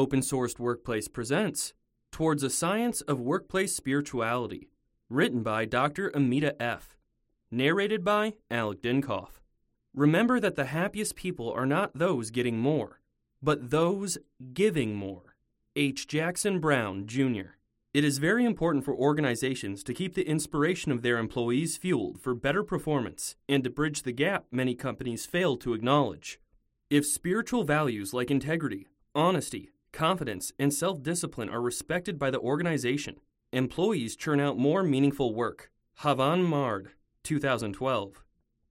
Open Sourced Workplace presents Towards a Science of Workplace Spirituality, written by Dr. Amita F., narrated by Alec Dinkoff. Remember that the happiest people are not those getting more, but those giving more. H. Jackson Brown, Jr. It is very important for organizations to keep the inspiration of their employees fueled for better performance and to bridge the gap many companies fail to acknowledge. If spiritual values like integrity, honesty, confidence, and self discipline are respected by the organization, employees churn out more meaningful work. Havan Mard, 2012.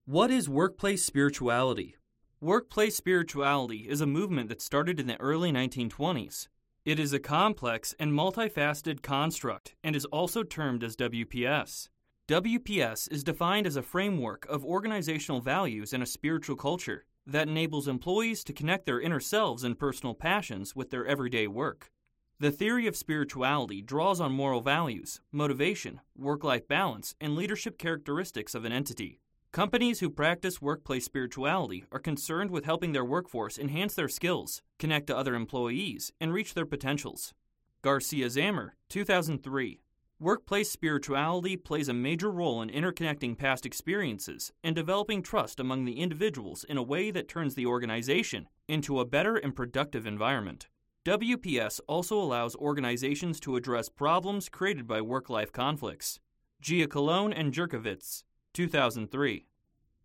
What is workplace spirituality? Workplace spirituality is a movement that started in the early 1920s. It is a complex and multifaceted construct and is also termed as WPS. WPS is defined as a framework of organizational values and a spiritual culture that enables employees to connect their inner selves and personal passions with their everyday work. The theory of spirituality draws on moral values, motivation, work life balance, and leadership characteristics of an entity. Companies who practice workplace spirituality are concerned with helping their workforce enhance their skills, connect to other employees, and reach their potentials. Garcia Zamor, 2003. Workplace spirituality plays a major role in interconnecting past experiences and developing trust among the individuals in a way that turns the organization into a better and productive environment. WPS also allows organizations to address problems created by work life conflicts. Gia Giacalone and Jurkiewicz, 2003.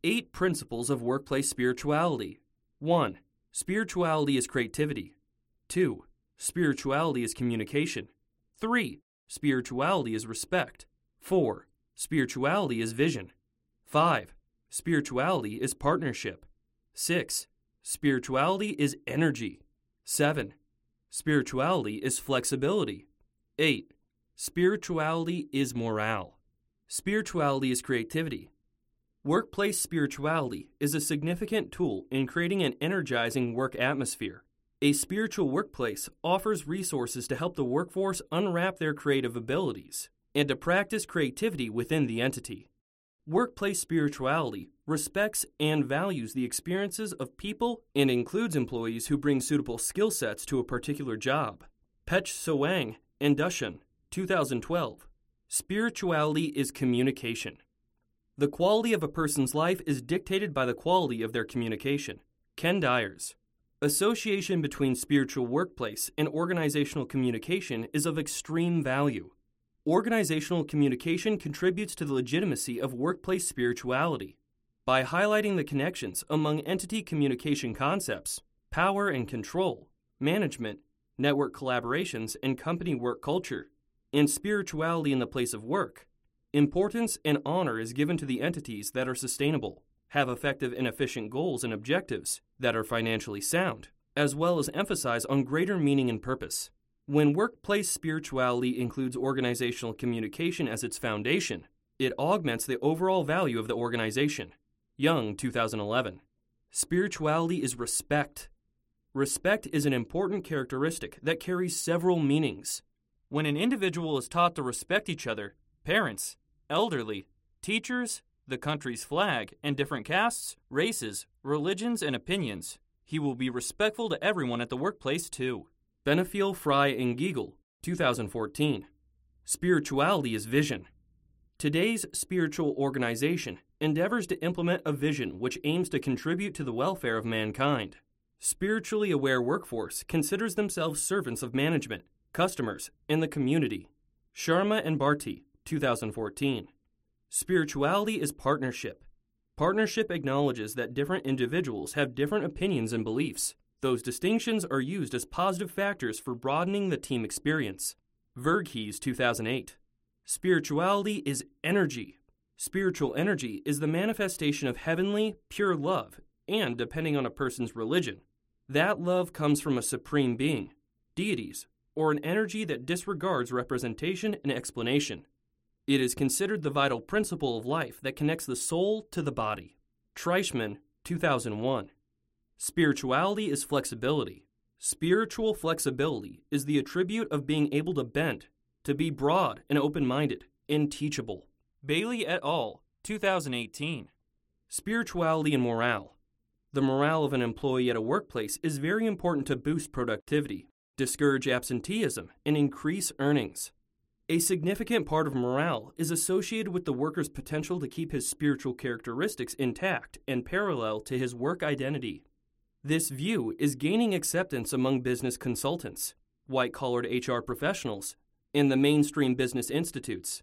Eight Principles of Workplace Spirituality 1. Spirituality is creativity. 2. Spirituality is communication. 3. Spirituality is respect. 4. Spirituality is vision. 5. Spirituality is partnership. 6. Spirituality is energy. 7. Spirituality is flexibility. 8. Spirituality is morale. Spirituality is creativity. Workplace spirituality is a significant tool in creating an energizing work atmosphere. A spiritual workplace offers resources to help the workforce unwrap their creative abilities and to practice creativity within the entity. Workplace spirituality respects and values the experiences of people and includes employees who bring suitable skill sets to a particular job. Pech Soang Duchon, 2012. Spirituality is communication. The quality of a person's life is dictated by the quality of their communication. Ken Dyers. Association between spiritual workplace and organizational communication is of extreme value. Organizational communication contributes to the legitimacy of workplace spirituality. By highlighting the connections among entity communication concepts, power and control, management, network collaborations, and company work culture, and spirituality in the place of work, importance and honor is given to the entities that are sustainable, have effective and efficient goals and objectives that are financially sound, as well as emphasize on greater meaning and purpose. When workplace spirituality includes organizational communication as its foundation, it augments the overall value of the organization. Young, 2011. Spirituality is respect. Respect is an important characteristic that carries several meanings. When an individual is taught to respect each other, parents, elderly, teachers, the country's flag, and different castes, races, religions, and opinions, he will be respectful to everyone at the workplace too. Benefiel, Fry, and Geigle, 2014. Spirituality is vision. Today's spiritual organization endeavors to implement a vision which aims to contribute to the welfare of mankind. Spiritually aware workforce considers themselves servants of management Customers in the Community. Sharma and Bharti, 2014. Spirituality is partnership. Partnership acknowledges that different individuals have different opinions and beliefs. Those distinctions are used as positive factors for broadening the team experience. Verghese, 2008. Spirituality is energy. Spiritual energy is the manifestation of heavenly, pure love, and depending on a person's religion. That love comes from a supreme being, deities, or an energy that disregards representation and explanation. It is considered the vital principle of life that connects the soul to the body. Treichman, 2001. Spirituality is flexibility. Spiritual flexibility is the attribute of being able to bend, to be broad and open minded, and teachable. Bailey et al., 2018. Spirituality and morale. The morale of an employee at a workplace is very important to boost productivity. discourage absenteeism, and increase earnings. A significant part of morale is associated with the worker's potential to keep his spiritual characteristics intact and parallel to his work identity. This view is gaining acceptance among business consultants, white collared HR professionals, and the mainstream business institutes.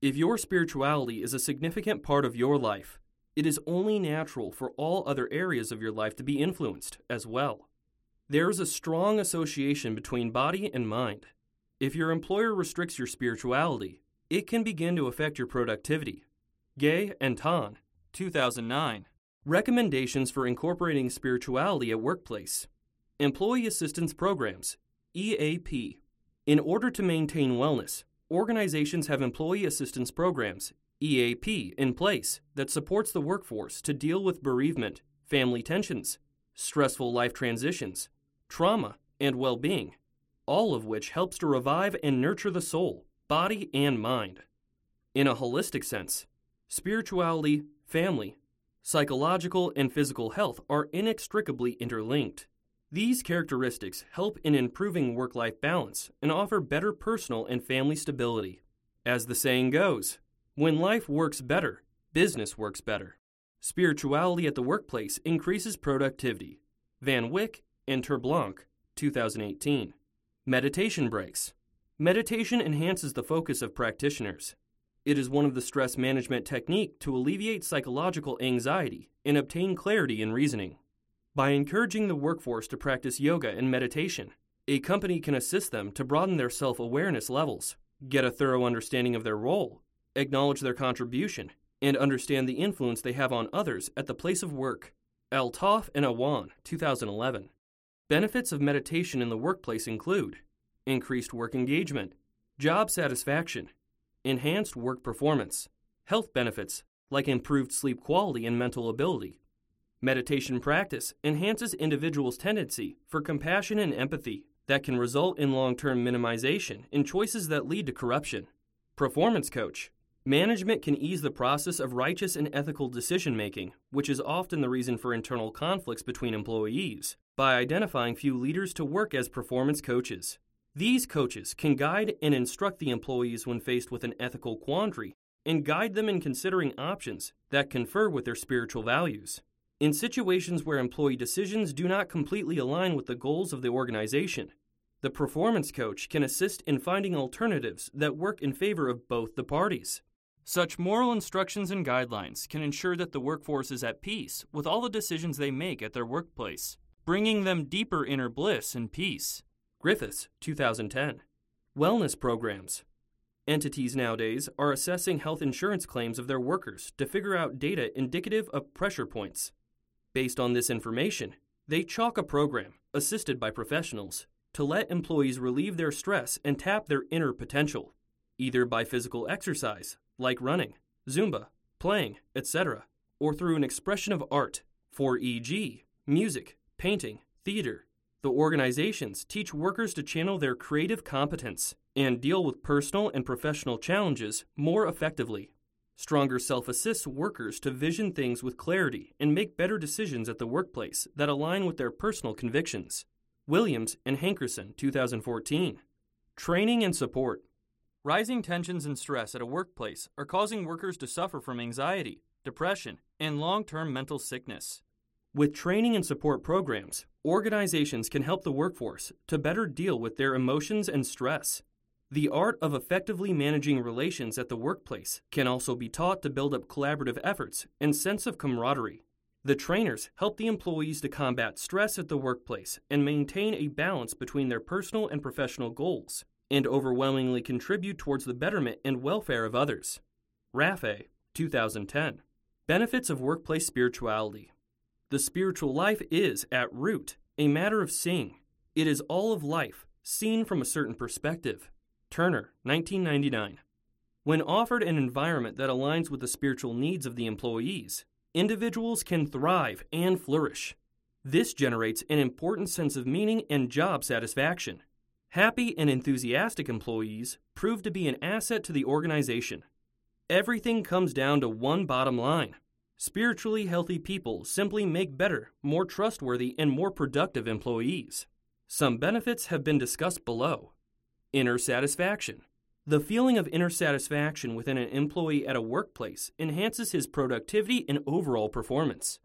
If your spirituality is a significant part of your life, it is only natural for all other areas of your life to be influenced as well. There is a strong association between body and mind. If your employer restricts your spirituality, it can begin to affect your productivity. Gay and Tan, 2009. Recommendations for incorporating spirituality at workplace. Employee Assistance Programs, EAP. In order to maintain wellness, organizations have employee assistance programs, EAP, in place that supports the workforce to deal with bereavement, family tensions, stressful life transitions, trauma, and well being, all of which helps to revive and nurture the soul, body, and mind. In a holistic sense, spirituality, family, psychological, and physical health are inextricably interlinked. These characteristics help in improving work life balance and offer better personal and family stability. As the saying goes, when life works better, business works better. Spirituality at the workplace increases productivity. Van Wyck and Terblanc, 2018. Meditation breaks. Meditation enhances the focus of practitioners. It is one of the stress management technique to alleviate psychological anxiety and obtain clarity in reasoning. By encouraging the workforce to practice yoga and meditation, a company can assist them to broaden their self awareness levels, get a thorough understanding of their role, acknowledge their contribution, and understand the influence they have on others at the place of work. Altaf and Awan, 2011. Benefits of meditation in the workplace include increased work engagement, job satisfaction, enhanced work performance, health benefits like improved sleep quality and mental ability, Meditation practice enhances individuals' tendency for compassion and empathy that can result in long term minimization in choices that lead to corruption. Performance coach. Management can ease the process of righteous and ethical decision making, which is often the reason for internal conflicts between employees, by identifying few leaders to work as performance coaches. These coaches can guide and instruct the employees when faced with an ethical quandary and guide them in considering options that confer with their spiritual values. In situations where employee decisions do not completely align with the goals of the organization, the performance coach can assist in finding alternatives that work in favor of both the parties. Such moral instructions and guidelines can ensure that the workforce is at peace with all the decisions they make at their workplace, bringing them deeper inner bliss and peace. Griffiths, 2010. Wellness programs. Entities nowadays are assessing health insurance claims of their workers to figure out data indicative of pressure points. Based on this information, they chalk a program, assisted by professionals, to let employees relieve their stress and tap their inner potential, either by physical exercise, like running, Zumba, playing, etc., or through an expression of art, for e.g., music, painting, theater. The organizations teach workers to channel their creative competence and deal with personal and professional challenges more effectively. Stronger self assists workers to vision things with clarity and make better decisions at the workplace that align with their personal convictions. Williams and Hankerson, 2014. Training and support. Rising tensions and stress at a workplace are causing workers to suffer from anxiety, depression, and long term mental sickness. With training and support programs, organizations can help the workforce to better deal with their emotions and stress. The art of effectively managing relations at the workplace can also be taught to build up collaborative efforts and sense of camaraderie. The trainers help the employees to combat stress at the workplace and maintain a balance between their personal and professional goals, and overwhelmingly contribute towards the betterment and welfare of others. Raffe, 2010. Benefits of workplace spirituality. The spiritual life is, at root, a matter of seeing. It is all of life, seen from a certain perspective. Turner, 1999. When offered an environment that aligns with the spiritual needs of the employees, individuals can thrive and flourish. This generates an important sense of meaning and job satisfaction. Happy and enthusiastic employees prove to be an asset to the organization. Everything comes down to one bottom line. Spiritually healthy people simply make better, more trustworthy, and more productive employees. Some benefits have been discussed below. Inner satisfaction. The feeling of inner satisfaction within an employee at a workplace enhances his productivity and overall performance.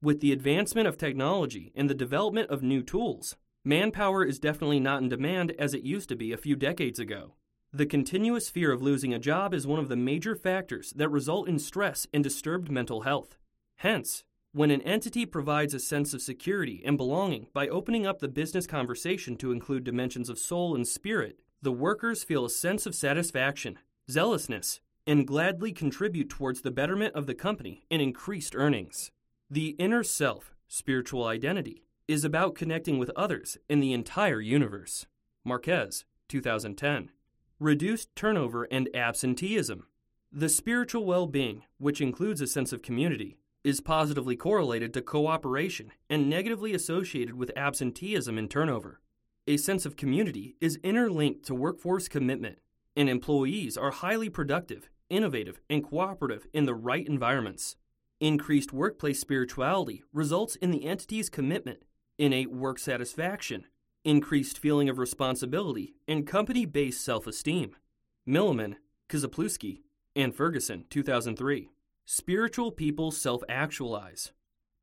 With the advancement of technology and the development of new tools, manpower is definitely not in demand as it used to be a few decades ago. The continuous fear of losing a job is one of the major factors that result in stress and disturbed mental health. Hence, when an entity provides a sense of security and belonging by opening up the business conversation to include dimensions of soul and spirit, the workers feel a sense of satisfaction, zealousness, and gladly contribute towards the betterment of the company and increased earnings. The inner self, spiritual identity, is about connecting with others in the entire universe. Marquez, 2010. Reduced turnover and absenteeism. The spiritual well being, which includes a sense of community, is positively correlated to cooperation and negatively associated with absenteeism and turnover. A sense of community is interlinked to workforce commitment, and employees are highly productive, innovative, and cooperative in the right environments. Increased workplace spirituality results in the entity's commitment, innate work satisfaction, increased feeling of responsibility, and company based self esteem. Milliman, Kozlowski, and Ferguson, 2003. Spiritual people self actualize.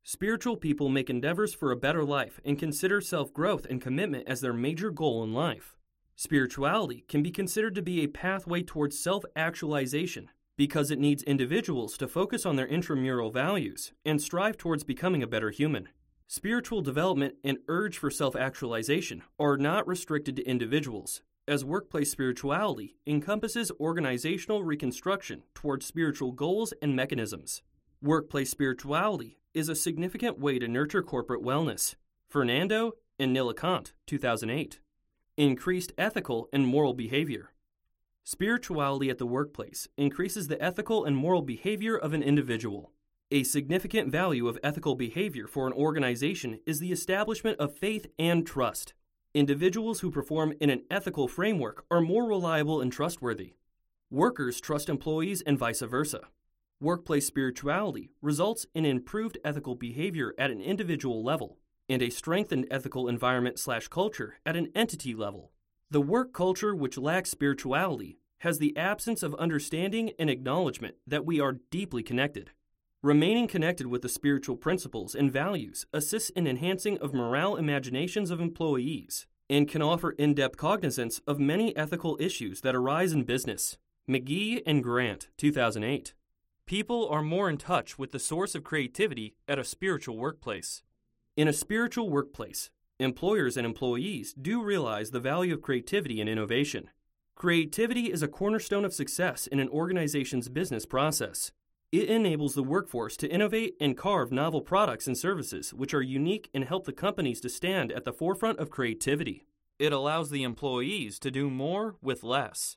Spiritual people make endeavors for a better life and consider self growth and commitment as their major goal in life. Spirituality can be considered to be a pathway towards self actualization because it needs individuals to focus on their intramural values and strive towards becoming a better human. Spiritual development and urge for self actualization are not restricted to individuals, as workplace spirituality encompasses organizational reconstruction towards spiritual goals and mechanisms. Workplace spirituality is a significant way to nurture corporate wellness. Fernando and Nilakant, 2008. Increased ethical and moral behavior. Spirituality at the workplace increases the ethical and moral behavior of an individual. A significant value of ethical behavior for an organization is the establishment of faith and trust. Individuals who perform in an ethical framework are more reliable and trustworthy. Workers trust employees and vice versa. Workplace spirituality results in improved ethical behavior at an individual level and a strengthened ethical environment slash culture at an entity level. The work culture which lacks spirituality has the absence of understanding and acknowledgement that we are deeply connected. Remaining connected with the spiritual principles and values assists in enhancing of morale imaginations of employees and can offer in-depth cognizance of many ethical issues that arise in business. McGee and Grant, 2008. People are more in touch with the source of creativity at a spiritual workplace. In a spiritual workplace, employers and employees do realize the value of creativity and innovation. Creativity is a cornerstone of success in an organization's business process. It enables the workforce to innovate and carve novel products and services which are unique and help the companies to stand at the forefront of creativity. It allows the employees to do more with less.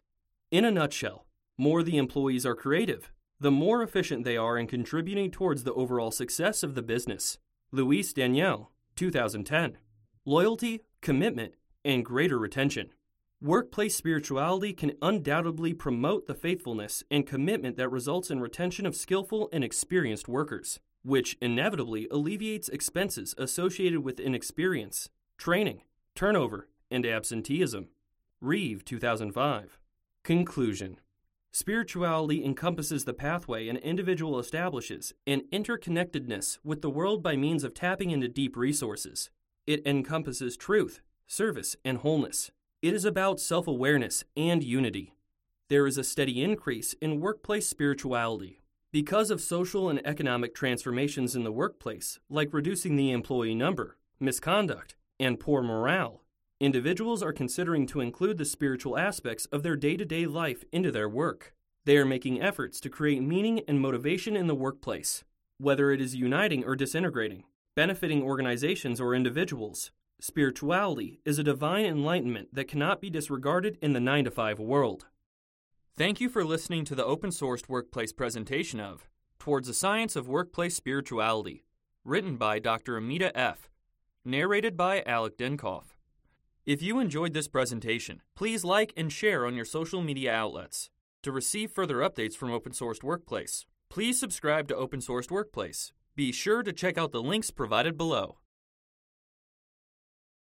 In a nutshell, more the employees are creative, the more efficient they are in contributing towards the overall success of the business. Luis Daniel, 2010. Loyalty, commitment, and greater retention. Workplace spirituality can undoubtedly promote the faithfulness and commitment that results in retention of skillful and experienced workers, which inevitably alleviates expenses associated with inexperience, training, turnover, and absenteeism. Reeve, 2005. Conclusion Spirituality encompasses the pathway an individual establishes and interconnectedness with the world by means of tapping into deep resources. It encompasses truth, service, and wholeness. It is about self awareness and unity. There is a steady increase in workplace spirituality. Because of social and economic transformations in the workplace, like reducing the employee number, misconduct, and poor morale, individuals are considering to include the spiritual aspects of their day to day life into their work. They are making efforts to create meaning and motivation in the workplace, whether it is uniting or disintegrating, benefiting organizations or individuals. Spirituality is a divine enlightenment that cannot be disregarded in the 9 to 5 world. Thank you for listening to the open sourced workplace presentation of Towards the Science of Workplace Spirituality, written by Dr. Amita F., narrated by Alec Denkoff. If you enjoyed this presentation, please like and share on your social media outlets. To receive further updates from Open Sourced Workplace, please subscribe to Open Sourced Workplace. Be sure to check out the links provided below.